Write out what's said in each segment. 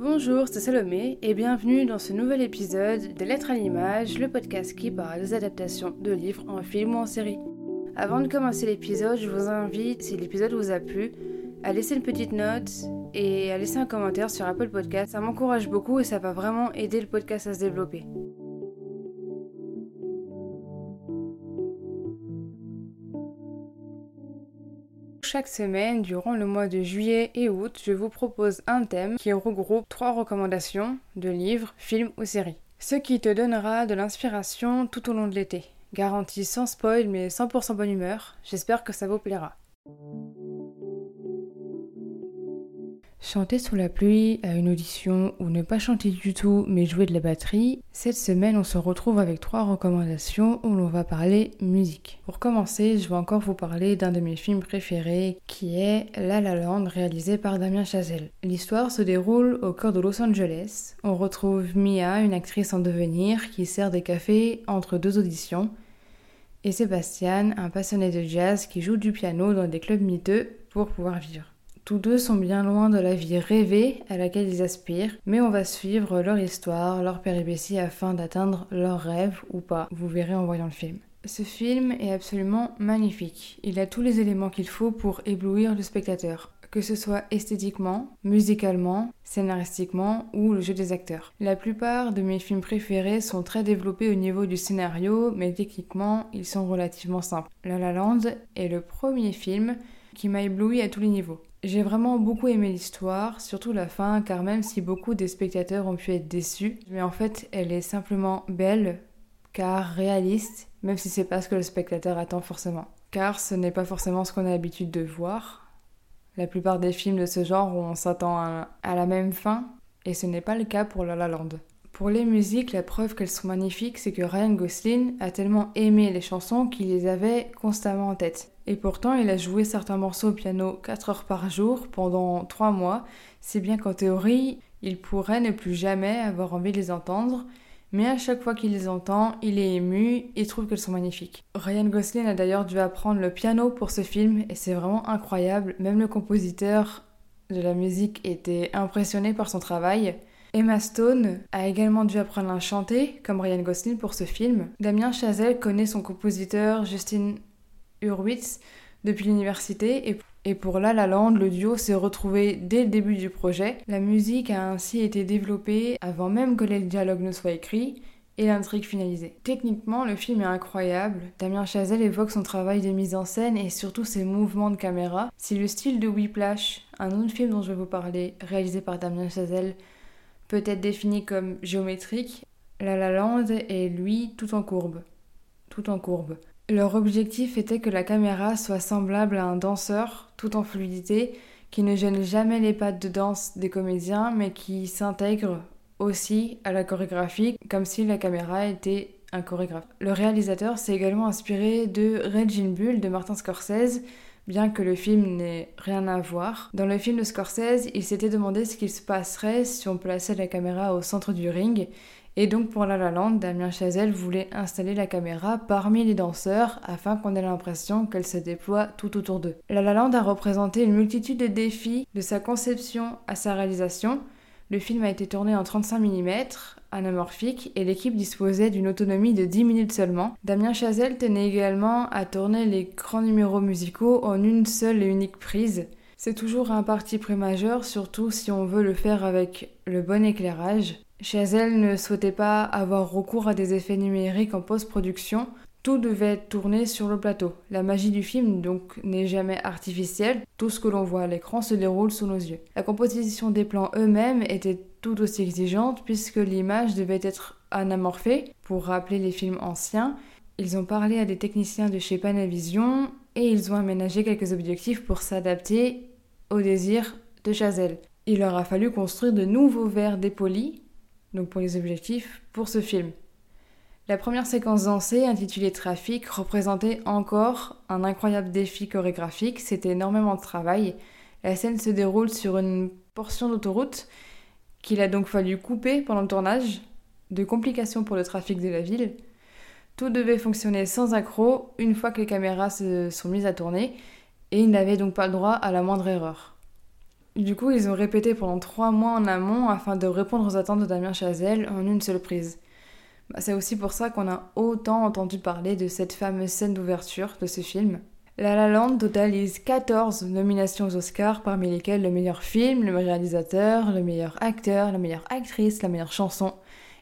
Bonjour, c'est Salomé et bienvenue dans ce nouvel épisode de Lettres à l'image, le podcast qui parle des adaptations de livres en film ou en série. Avant de commencer l'épisode, je vous invite, si l'épisode vous a plu, à laisser une petite note et à laisser un commentaire sur Apple Podcast. Ça m'encourage beaucoup et ça va vraiment aider le podcast à se développer. Chaque semaine, durant le mois de juillet et août, je vous propose un thème qui regroupe trois recommandations de livres, films ou séries. Ce qui te donnera de l'inspiration tout au long de l'été. Garantie sans spoil mais 100% bonne humeur, j'espère que ça vous plaira. Chanter sous la pluie à une audition ou ne pas chanter du tout mais jouer de la batterie, cette semaine on se retrouve avec trois recommandations où l'on va parler musique. Pour commencer, je vais encore vous parler d'un de mes films préférés qui est La La Land réalisé par Damien Chazelle. L'histoire se déroule au cœur de Los Angeles. On retrouve Mia, une actrice en devenir qui sert des cafés entre deux auditions et Sébastien, un passionné de jazz qui joue du piano dans des clubs miteux pour pouvoir vivre. Tous deux sont bien loin de la vie rêvée à laquelle ils aspirent, mais on va suivre leur histoire, leur péripéties afin d'atteindre leurs rêves ou pas, vous verrez en voyant le film. Ce film est absolument magnifique. Il a tous les éléments qu'il faut pour éblouir le spectateur, que ce soit esthétiquement, musicalement, scénaristiquement ou le jeu des acteurs. La plupart de mes films préférés sont très développés au niveau du scénario, mais techniquement, ils sont relativement simples. La La Land est le premier film qui m'a ébloui à tous les niveaux. J'ai vraiment beaucoup aimé l'histoire, surtout la fin, car même si beaucoup des spectateurs ont pu être déçus, mais en fait elle est simplement belle, car réaliste, même si c'est pas ce que le spectateur attend forcément. Car ce n'est pas forcément ce qu'on a l'habitude de voir. La plupart des films de ce genre, on s'attend à, la même fin, et ce n'est pas le cas pour La La Land. Pour les musiques, la preuve qu'elles sont magnifiques, c'est que Ryan Gosling a tellement aimé les chansons qu'il les avait constamment en tête. Et pourtant, il a joué certains morceaux au piano 4 heures par jour pendant 3 mois, si bien qu'en théorie, il pourrait ne plus jamais avoir envie de les entendre, mais à chaque fois qu'il les entend, il est ému et trouve qu'elles sont magnifiques. Ryan Gosling a d'ailleurs dû apprendre le piano pour ce film et c'est vraiment incroyable, même le compositeur de la musique était impressionné par son travail. Emma Stone a également dû apprendre à chanter, comme Ryan Gosling pour ce film. Damien Chazelle connaît son compositeur Justin Hurwitz depuis l'université et pour La La Land, le duo s'est retrouvé dès le début du projet. La musique a ainsi été développée avant même que les dialogues ne soient écrits et l'intrigue finalisée. Techniquement, le film est incroyable. Damien Chazelle évoque son travail de mise en scène et surtout ses mouvements de caméra. Si le style de Whiplash, un autre film dont je vais vous parler, réalisé par Damien Chazelle, peut être défini comme géométrique, La La Land est lui tout en courbe. Tout en courbe. Leur objectif était que la caméra soit semblable à un danseur, tout en fluidité, qui ne gêne jamais les pattes de danse des comédiens, mais qui s'intègre aussi à la chorégraphie, comme si la caméra était un chorégraphe. Le réalisateur s'est également inspiré de Raging Bull de Martin Scorsese, bien que le film n'ait rien à voir. Dans le film de Scorsese, il s'était demandé ce qu'il se passerait si on plaçait la caméra au centre du ring. Et donc pour La La Land, Damien Chazelle voulait installer la caméra parmi les danseurs afin qu'on ait l'impression qu'elle se déploie tout autour d'eux. La La Land a représenté une multitude de défis de sa conception à sa réalisation. Le film a été tourné en 35 mm, anamorphique et l'équipe disposait d'une autonomie de 10 minutes seulement. Damien Chazelle tenait également à tourner les grands numéros musicaux en une seule et unique prise. C'est toujours un parti pris majeur, surtout si on veut le faire avec le bon éclairage. Chazelle ne souhaitait pas avoir recours à des effets numériques en post-production, tout devait tourné sur le plateau. La magie du film donc n'est jamais artificielle, tout ce que l'on voit à l'écran se déroule sous nos yeux. La composition des plans eux-mêmes était tout aussi exigeante puisque l'image devait être anamorphée pour rappeler les films anciens. Ils ont parlé à des techniciens de chez Panavision et ils ont aménagé quelques objectifs pour s'adapter aux désirs de Chazelle. Il leur a fallu construire de nouveaux verres dépolis, donc pour les objectifs, pour ce film. La première séquence dansée, intitulée Trafic, représentait encore un incroyable défi chorégraphique, c'était énormément de travail. La scène se déroule sur une portion d'autoroute qu'il a donc fallu couper pendant le tournage, de complications pour le trafic de la ville. Tout devait fonctionner sans accroc une fois que les caméras se sont mises à tourner, et il n'avait donc pas le droit à la moindre erreur. Du coup, ils ont répété pendant trois mois en amont afin de répondre aux attentes de Damien Chazelle en une seule prise. Bah, c'est aussi pour ça qu'on a autant entendu parler de cette fameuse scène d'ouverture de ce film. La La Land totalise 14 nominations Oscars, parmi lesquelles le meilleur film, le meilleur réalisateur, le meilleur acteur, la meilleure actrice, la meilleure chanson.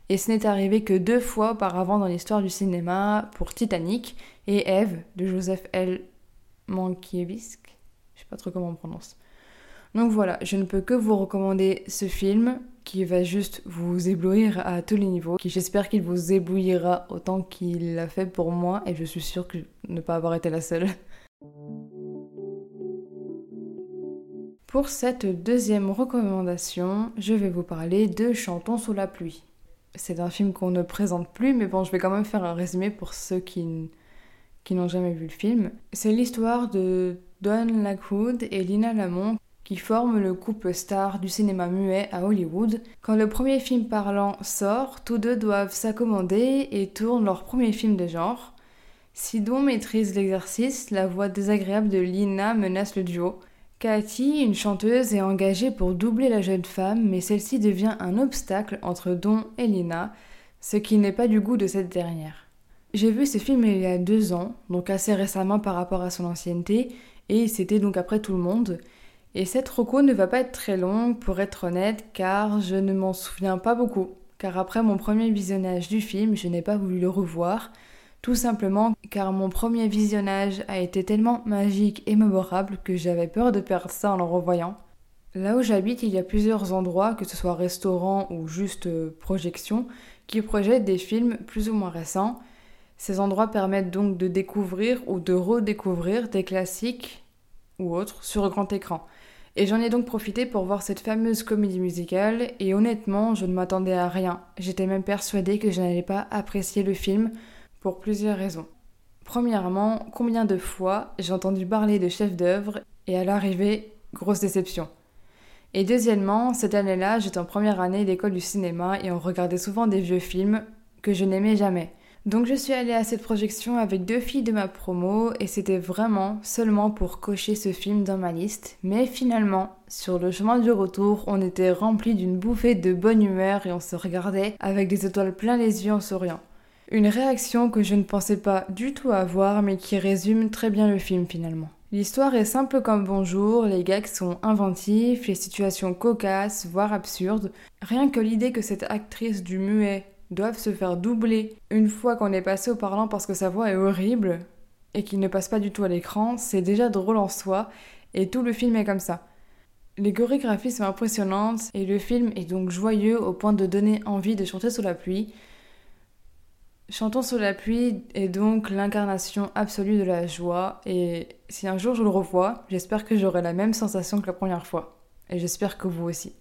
Et ce n'est arrivé que deux fois auparavant dans l'histoire du cinéma pour Titanic et Eve de Joseph L. Mankiewicz. Je sais pas trop comment on prononce. Donc voilà, je ne peux que vous recommander ce film qui va juste vous éblouir à tous les niveaux, qui j'espère qu'il vous éblouira autant qu'il l'a fait pour moi et je suis sûre que ne pas avoir été la seule. Pour cette deuxième recommandation, je vais vous parler de Chantons sous la pluie. C'est un film qu'on ne présente plus, mais bon, je vais quand même faire un résumé pour ceux qui, qui n'ont jamais vu le film. C'est l'histoire de Don Lockwood et Lina Lamont qui forment le couple star du cinéma muet à Hollywood. Quand le premier film parlant sort, tous deux doivent s'accommoder et tournent leur premier film de genre. Si Don maîtrise l'exercice, la voix désagréable de Lina menace le duo. Cathy, une chanteuse, est engagée pour doubler la jeune femme, mais celle-ci devient un obstacle entre Don et Lina, ce qui n'est pas du goût de cette dernière. J'ai vu ce film il y a deux ans, donc assez récemment par rapport à son ancienneté, et c'était donc après tout le monde. Et cette reco ne va pas être très longue pour être honnête car je ne m'en souviens pas beaucoup. Car après mon premier visionnage du film, je n'ai pas voulu le revoir. Tout simplement car mon premier visionnage a été tellement magique et mémorable que j'avais peur de perdre ça en le revoyant. Là où j'habite, il y a plusieurs endroits, que ce soit restaurants ou juste euh, projections, qui projettent des films plus ou moins récents. Ces endroits permettent donc de découvrir ou de redécouvrir des classiques ou autres sur grand écran. Et j'en ai donc profité pour voir cette fameuse comédie musicale, et honnêtement, je ne m'attendais à rien. J'étais même persuadée que je n'allais pas apprécier le film, pour plusieurs raisons. Premièrement, combien de fois j'ai entendu parler de chef-d'œuvre, et à l'arrivée, grosse déception. Et deuxièmement, cette année-là, j'étais en première année d'école du cinéma, et on regardait souvent des vieux films que je n'aimais jamais. Donc je suis allée à cette projection avec deux filles de ma promo et c'était vraiment seulement pour cocher ce film dans ma liste. Mais finalement, sur le chemin du retour, on était rempli d'une bouffée de bonne humeur et on se regardait avec des étoiles plein les yeux en souriant. Une réaction que je ne pensais pas du tout avoir mais qui résume très bien le film finalement. L'histoire est simple comme bonjour, les gags sont inventifs, les situations cocasses, voire absurdes. Rien que l'idée que cette actrice du muet doivent se faire doubler une fois qu'on est passé au parlant parce que sa voix est horrible et qu'il ne passe pas du tout à l'écran, c'est déjà drôle en soi et tout le film est comme ça. Les chorégraphies sont impressionnantes et le film est donc joyeux au point de donner envie de chanter sous la pluie. Chantons sous la pluie est donc l'incarnation absolue de la joie et si un jour je le revois, j'espère que j'aurai la même sensation que la première fois. Et j'espère que vous aussi.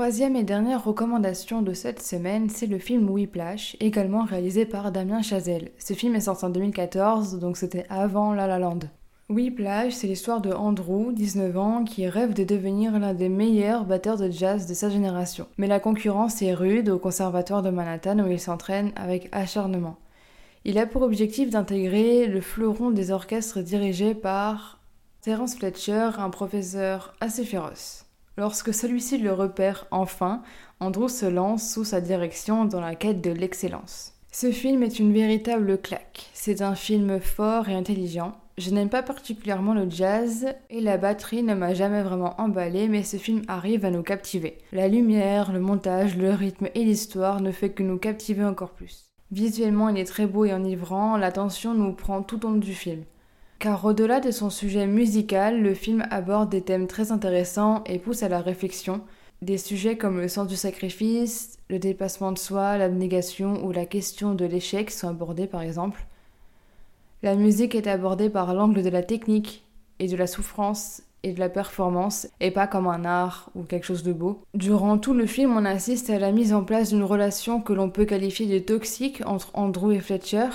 Troisième et dernière recommandation de cette semaine, c'est le film Whiplash, également réalisé par Damien Chazelle. Ce film est sorti en 2014, donc c'était avant La La Land. Whiplash, c'est l'histoire de Andrew, 19 ans, qui rêve de devenir l'un des meilleurs batteurs de jazz de sa génération. Mais la concurrence est rude au conservatoire de Manhattan où il s'entraîne avec acharnement. Il a pour objectif d'intégrer le fleuron des orchestres dirigé par Terence Fletcher, un professeur assez féroce. Lorsque celui-ci le repère enfin, Andrew se lance sous sa direction dans la quête de l'excellence. Ce film est une véritable claque. C'est un film fort et intelligent. Je n'aime pas particulièrement le jazz et la batterie ne m'a jamais vraiment emballé, mais ce film arrive à nous captiver. La lumière, le montage, le rythme et l'histoire ne fait que nous captiver encore plus. Visuellement, il est très beau et enivrant, l'attention nous prend tout au long du film car au-delà de son sujet musical, le film aborde des thèmes très intéressants et pousse à la réflexion. Des sujets comme le sens du sacrifice, le dépassement de soi, l'abnégation ou la question de l'échec sont abordés par exemple. La musique est abordée par l'angle de la technique et de la souffrance et de la performance et pas comme un art ou quelque chose de beau. Durant tout le film, on assiste à la mise en place d'une relation que l'on peut qualifier de toxique entre Andrew et Fletcher,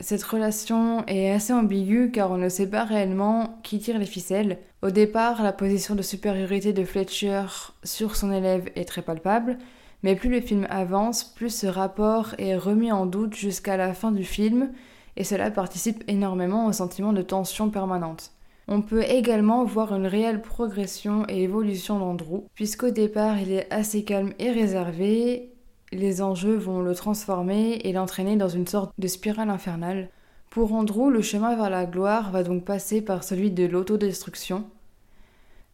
cette relation est assez ambiguë car on ne sait pas réellement qui tire les ficelles. Au départ, la position de supériorité de Fletcher sur son élève est très palpable, mais plus le film avance, plus ce rapport est remis en doute jusqu'à la fin du film, et cela participe énormément au sentiment de tension permanente. On peut également voir une réelle progression et évolution d'Andrew, puisqu'au départ il est assez calme et réservé, les enjeux vont le transformer et l'entraîner dans une sorte de spirale infernale. Pour Andrew, le chemin vers la gloire va donc passer par celui de l'autodestruction.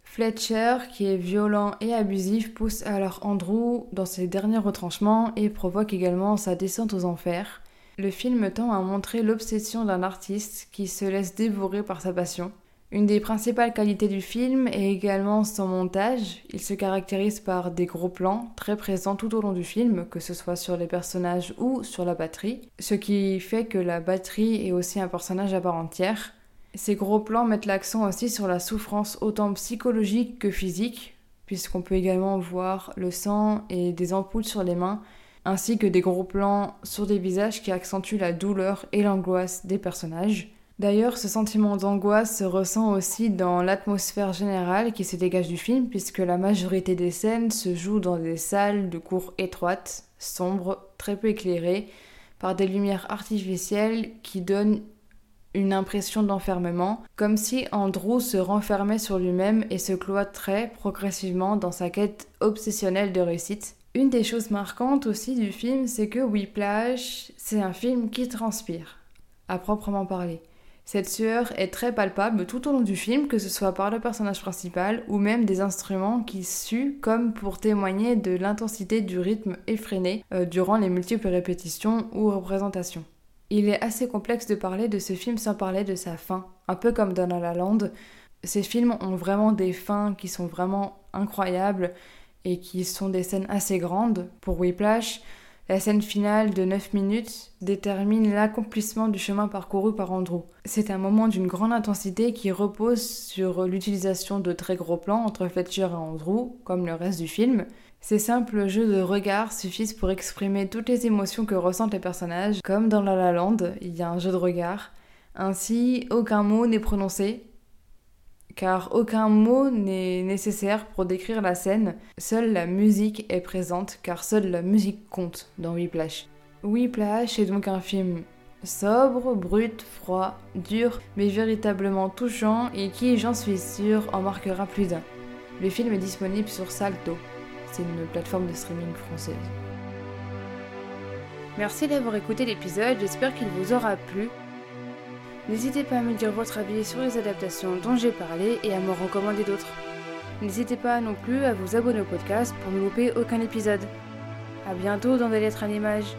Fletcher, qui est violent et abusif, pousse alors Andrew dans ses derniers retranchements et provoque également sa descente aux enfers. Le film tend à montrer l'obsession d'un artiste qui se laisse dévorer par sa passion. Une des principales qualités du film est également son montage. Il se caractérise par des gros plans très présents tout au long du film, que ce soit sur les personnages ou sur la batterie, ce qui fait que la batterie est aussi un personnage à part entière. Ces gros plans mettent l'accent aussi sur la souffrance autant psychologique que physique, puisqu'on peut également voir le sang et des ampoules sur les mains, ainsi que des gros plans sur des visages qui accentuent la douleur et l'angoisse des personnages. D'ailleurs, ce sentiment d'angoisse se ressent aussi dans l'atmosphère générale qui se dégage du film, puisque la majorité des scènes se jouent dans des salles de cours étroites, sombres, très peu éclairées, par des lumières artificielles qui donnent une impression d'enfermement, comme si Andrew se renfermait sur lui-même et se cloîtrait progressivement dans sa quête obsessionnelle de réussite. Une des choses marquantes aussi du film, c'est que Whiplash, c'est un film qui transpire, à proprement parler. Cette sueur est très palpable tout au long du film, que ce soit par le personnage principal ou même des instruments qui suent comme pour témoigner de l'intensité du rythme effréné euh, durant les multiples répétitions ou représentations. Il est assez complexe de parler de ce film sans parler de sa fin, un peu comme dans La Land. Ces films ont vraiment des fins qui sont vraiment incroyables et qui sont des scènes assez grandes. Pour Whiplash, la scène finale de 9 minutes détermine l'accomplissement du chemin parcouru par Andrew. C'est un moment d'une grande intensité qui repose sur l'utilisation de très gros plans entre Fletcher et Andrew, comme le reste du film. Ces simples jeux de regard suffisent pour exprimer toutes les émotions que ressentent les personnages, comme dans La La Land, il y a un jeu de regard. Ainsi, aucun mot n'est prononcé, car aucun mot n'est nécessaire pour décrire la scène, seule la musique est présente, car seule la musique compte dans Whiplash. Whiplash est donc un film sobre, brut, froid, dur, mais véritablement touchant et qui, j'en suis sûre, en marquera plus d'un. Le film est disponible sur Salto, c'est une plateforme de streaming française. Merci d'avoir écouté l'épisode, j'espère qu'il vous aura plu. N'hésitez pas à me dire votre avis sur les adaptations dont j'ai parlé et à me recommander d'autres. N'hésitez pas non plus à vous abonner au podcast pour ne louper aucun épisode. A bientôt dans des lettres à l'image.